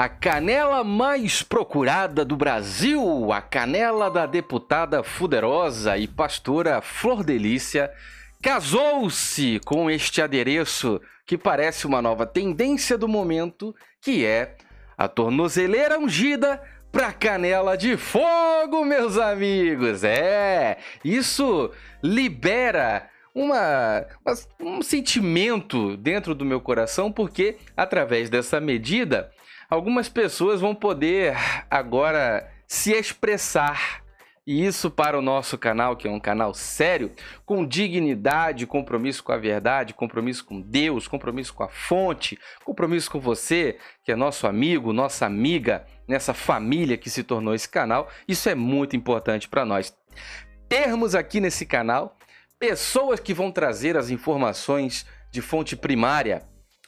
A canela mais procurada do Brasil, a canela da deputada fuderosa e pastora Flor Delícia, casou-se com este adereço que parece uma nova tendência do momento, que é a tornozeleira ungida para canela de fogo, meus amigos. É, isso libera uma, um sentimento dentro do meu coração, porque através dessa medida, algumas pessoas vão poder agora se expressar. E isso para o nosso canal, que é um canal sério, com dignidade, compromisso com a verdade, compromisso com Deus, compromisso com a fonte, compromisso com você, que é nosso amigo, nossa amiga, nessa família que se tornou esse canal. Isso é muito importante para nós. Termos aqui nesse canal pessoas que vão trazer as informações de fonte primária,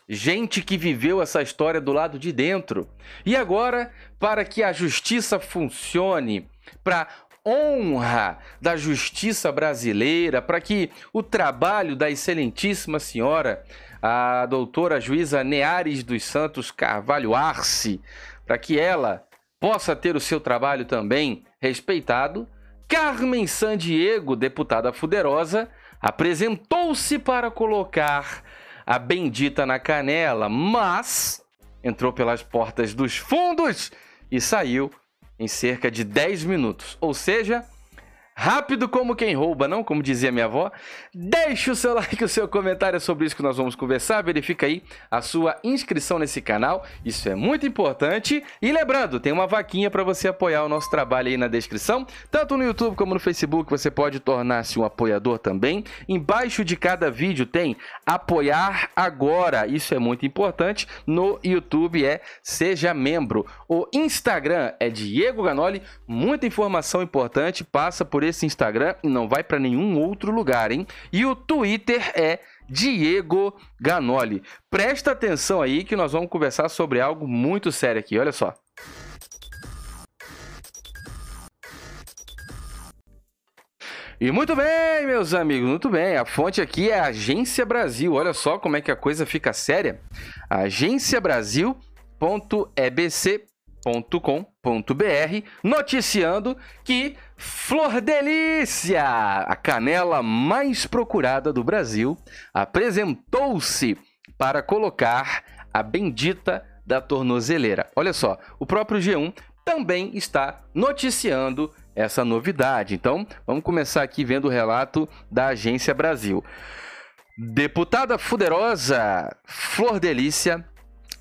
gente que viveu essa história do lado de dentro. E agora, para que a justiça funcione, para honra da justiça brasileira, para que o trabalho da excelentíssima senhora, a doutora juíza Neares dos Santos Carvalho Arce, para que ela possa ter o seu trabalho também respeitado, Carmen Sandiego, deputada fuderosa, apresentou-se para colocar a bendita na canela, mas entrou pelas portas dos fundos e saiu em cerca de 10 minutos. Ou seja, Rápido como quem rouba, não? Como dizia minha avó. Deixe o seu like, o seu comentário sobre isso que nós vamos conversar. Verifica aí a sua inscrição nesse canal. Isso é muito importante. E lembrando, tem uma vaquinha para você apoiar o nosso trabalho aí na descrição. Tanto no YouTube como no Facebook, você pode tornar-se um apoiador também. Embaixo de cada vídeo tem apoiar agora. Isso é muito importante. No YouTube é seja membro. O Instagram é Diego Ganoli. Muita informação importante. Passa por por esse Instagram e não vai para nenhum outro lugar, hein? E o Twitter é Diego Ganoli. Presta atenção aí que nós vamos conversar sobre algo muito sério aqui, olha só. E muito bem, meus amigos, muito bem. A fonte aqui é a Agência Brasil. Olha só como é que a coisa fica séria. agenciabrasil.ebc com.br noticiando que Flor Delícia, a canela mais procurada do Brasil, apresentou-se para colocar a bendita da tornozeleira. Olha só, o próprio G1 também está noticiando essa novidade. Então, vamos começar aqui vendo o relato da Agência Brasil. Deputada fuderosa Flor Delícia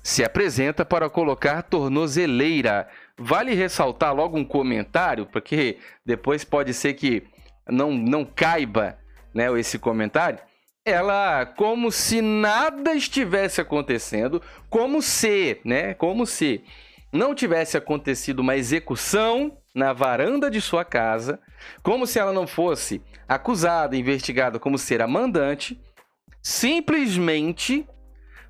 se apresenta para colocar tornozeleira. Vale ressaltar logo um comentário, porque depois pode ser que não, não caiba né, esse comentário. Ela, como se nada estivesse acontecendo, como se, né, como se não tivesse acontecido uma execução na varanda de sua casa, como se ela não fosse acusada, investigada como ser a mandante, simplesmente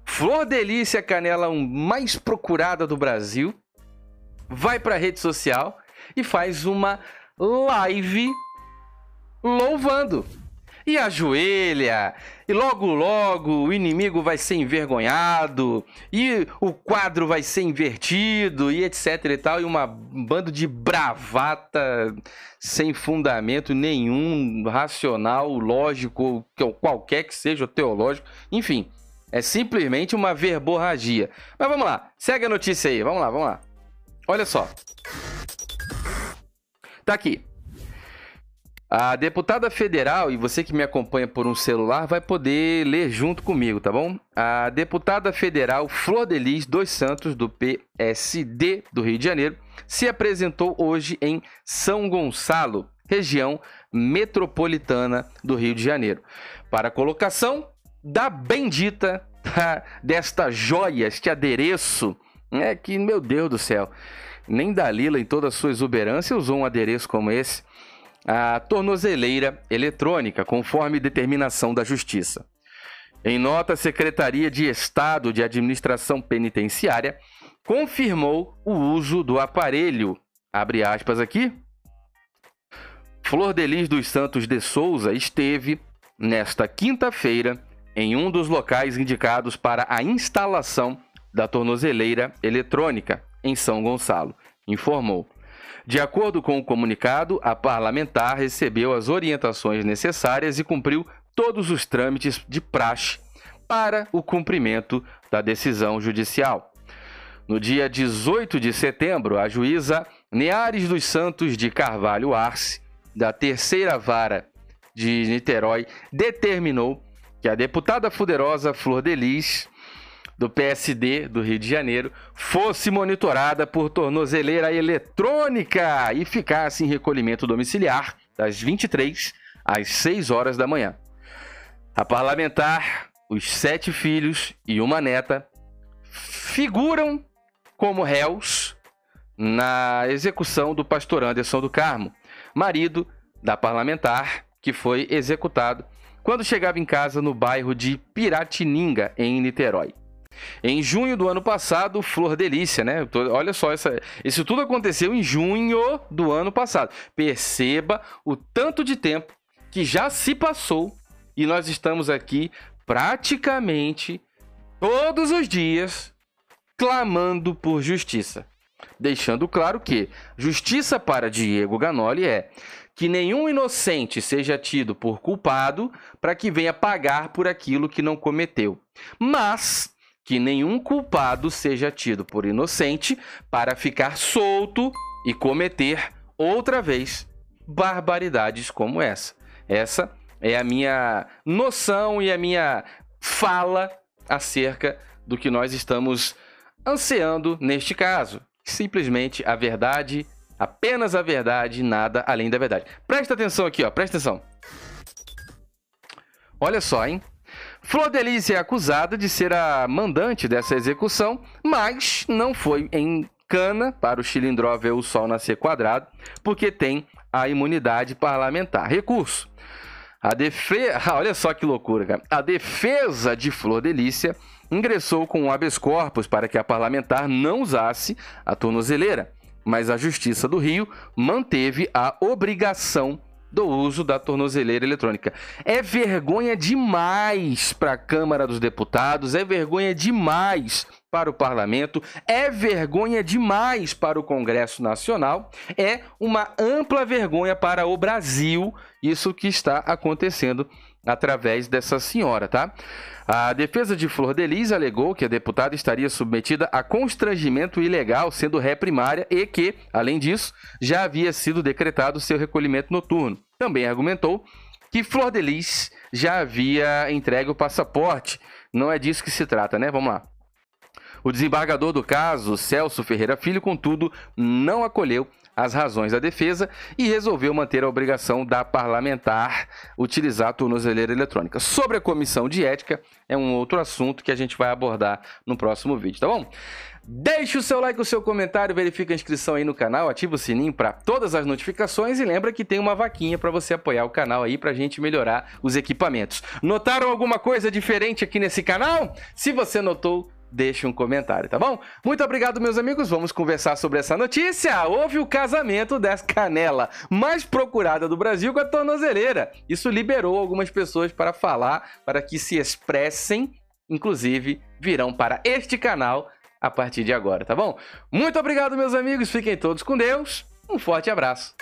Flor Delícia Canela, um mais procurada do Brasil, vai para a rede social e faz uma live louvando. E ajoelha, e logo logo o inimigo vai ser envergonhado, e o quadro vai ser invertido, e etc e tal, e uma um bando de bravata sem fundamento nenhum, racional, lógico, qualquer que seja, teológico, enfim. É simplesmente uma verborragia. Mas vamos lá, segue a notícia aí, vamos lá, vamos lá. Olha só. Tá aqui. A deputada federal, e você que me acompanha por um celular, vai poder ler junto comigo, tá bom? A deputada federal Flor Delis dos Santos, do PSD do Rio de Janeiro, se apresentou hoje em São Gonçalo, região metropolitana do Rio de Janeiro, para colocação da bendita desta joia, este adereço, é que, meu Deus do céu, nem Dalila, em toda a sua exuberância, usou um adereço como esse. A tornozeleira eletrônica, conforme determinação da Justiça. Em nota, a Secretaria de Estado de Administração Penitenciária confirmou o uso do aparelho. Abre aspas aqui. Flor Delis dos Santos de Souza esteve, nesta quinta-feira, em um dos locais indicados para a instalação da tornozeleira eletrônica em São Gonçalo, informou. De acordo com o comunicado, a parlamentar recebeu as orientações necessárias e cumpriu todos os trâmites de praxe para o cumprimento da decisão judicial. No dia 18 de setembro, a juíza Neares dos Santos de Carvalho Arce, da terceira vara de Niterói, determinou que a deputada fuderosa Flor Delis, do PSD do Rio de Janeiro, fosse monitorada por tornozeleira eletrônica e ficasse em recolhimento domiciliar das 23 às 6 horas da manhã. A parlamentar, os sete filhos e uma neta figuram como réus na execução do pastor Anderson do Carmo, marido da parlamentar que foi executado quando chegava em casa no bairro de Piratininga, em Niterói. Em junho do ano passado, Flor Delícia, né? Olha só, essa, isso tudo aconteceu em junho do ano passado. Perceba o tanto de tempo que já se passou e nós estamos aqui praticamente todos os dias clamando por justiça. Deixando claro que justiça para Diego Ganoli é que nenhum inocente seja tido por culpado para que venha pagar por aquilo que não cometeu. Mas que nenhum culpado seja tido por inocente para ficar solto e cometer outra vez barbaridades como essa. Essa é a minha noção e a minha fala acerca do que nós estamos ansiando neste caso. Simplesmente a verdade Apenas a verdade, nada além da verdade. Presta atenção aqui, ó. Presta atenção. Olha só, hein? Flor Delícia é acusada de ser a mandante dessa execução, mas não foi em cana para o Chilindró ver o sol nascer quadrado, porque tem a imunidade parlamentar. Recurso. A defesa. Olha só que loucura, cara. A defesa de Flor Delícia ingressou com um habeas corpus para que a parlamentar não usasse a tornozeleira mas a Justiça do Rio manteve a obrigação do uso da tornozeleira eletrônica. É vergonha demais para a Câmara dos Deputados, é vergonha demais para o parlamento, é vergonha demais para o Congresso Nacional, é uma ampla vergonha para o Brasil, isso que está acontecendo através dessa senhora, tá? A defesa de Flor Delis alegou que a deputada estaria submetida a constrangimento ilegal, sendo ré primária, e que, além disso, já havia sido decretado seu recolhimento noturno. Também argumentou que Flor Delis já havia entregue o passaporte. Não é disso que se trata, né? Vamos lá. O desembargador do caso, Celso Ferreira Filho, contudo, não acolheu as razões da defesa e resolveu manter a obrigação da parlamentar utilizar a tornozeleira eletrônica. Sobre a comissão de ética, é um outro assunto que a gente vai abordar no próximo vídeo, tá bom? Deixe o seu like, o seu comentário, verifique a inscrição aí no canal, ativa o sininho para todas as notificações e lembra que tem uma vaquinha para você apoiar o canal aí para a gente melhorar os equipamentos. Notaram alguma coisa diferente aqui nesse canal? Se você notou, deixe um comentário, tá bom? Muito obrigado, meus amigos. Vamos conversar sobre essa notícia. Houve o casamento dessa canela mais procurada do Brasil com a tornozeleira. Isso liberou algumas pessoas para falar, para que se expressem, inclusive virão para este canal a partir de agora, tá bom? Muito obrigado, meus amigos. Fiquem todos com Deus. Um forte abraço.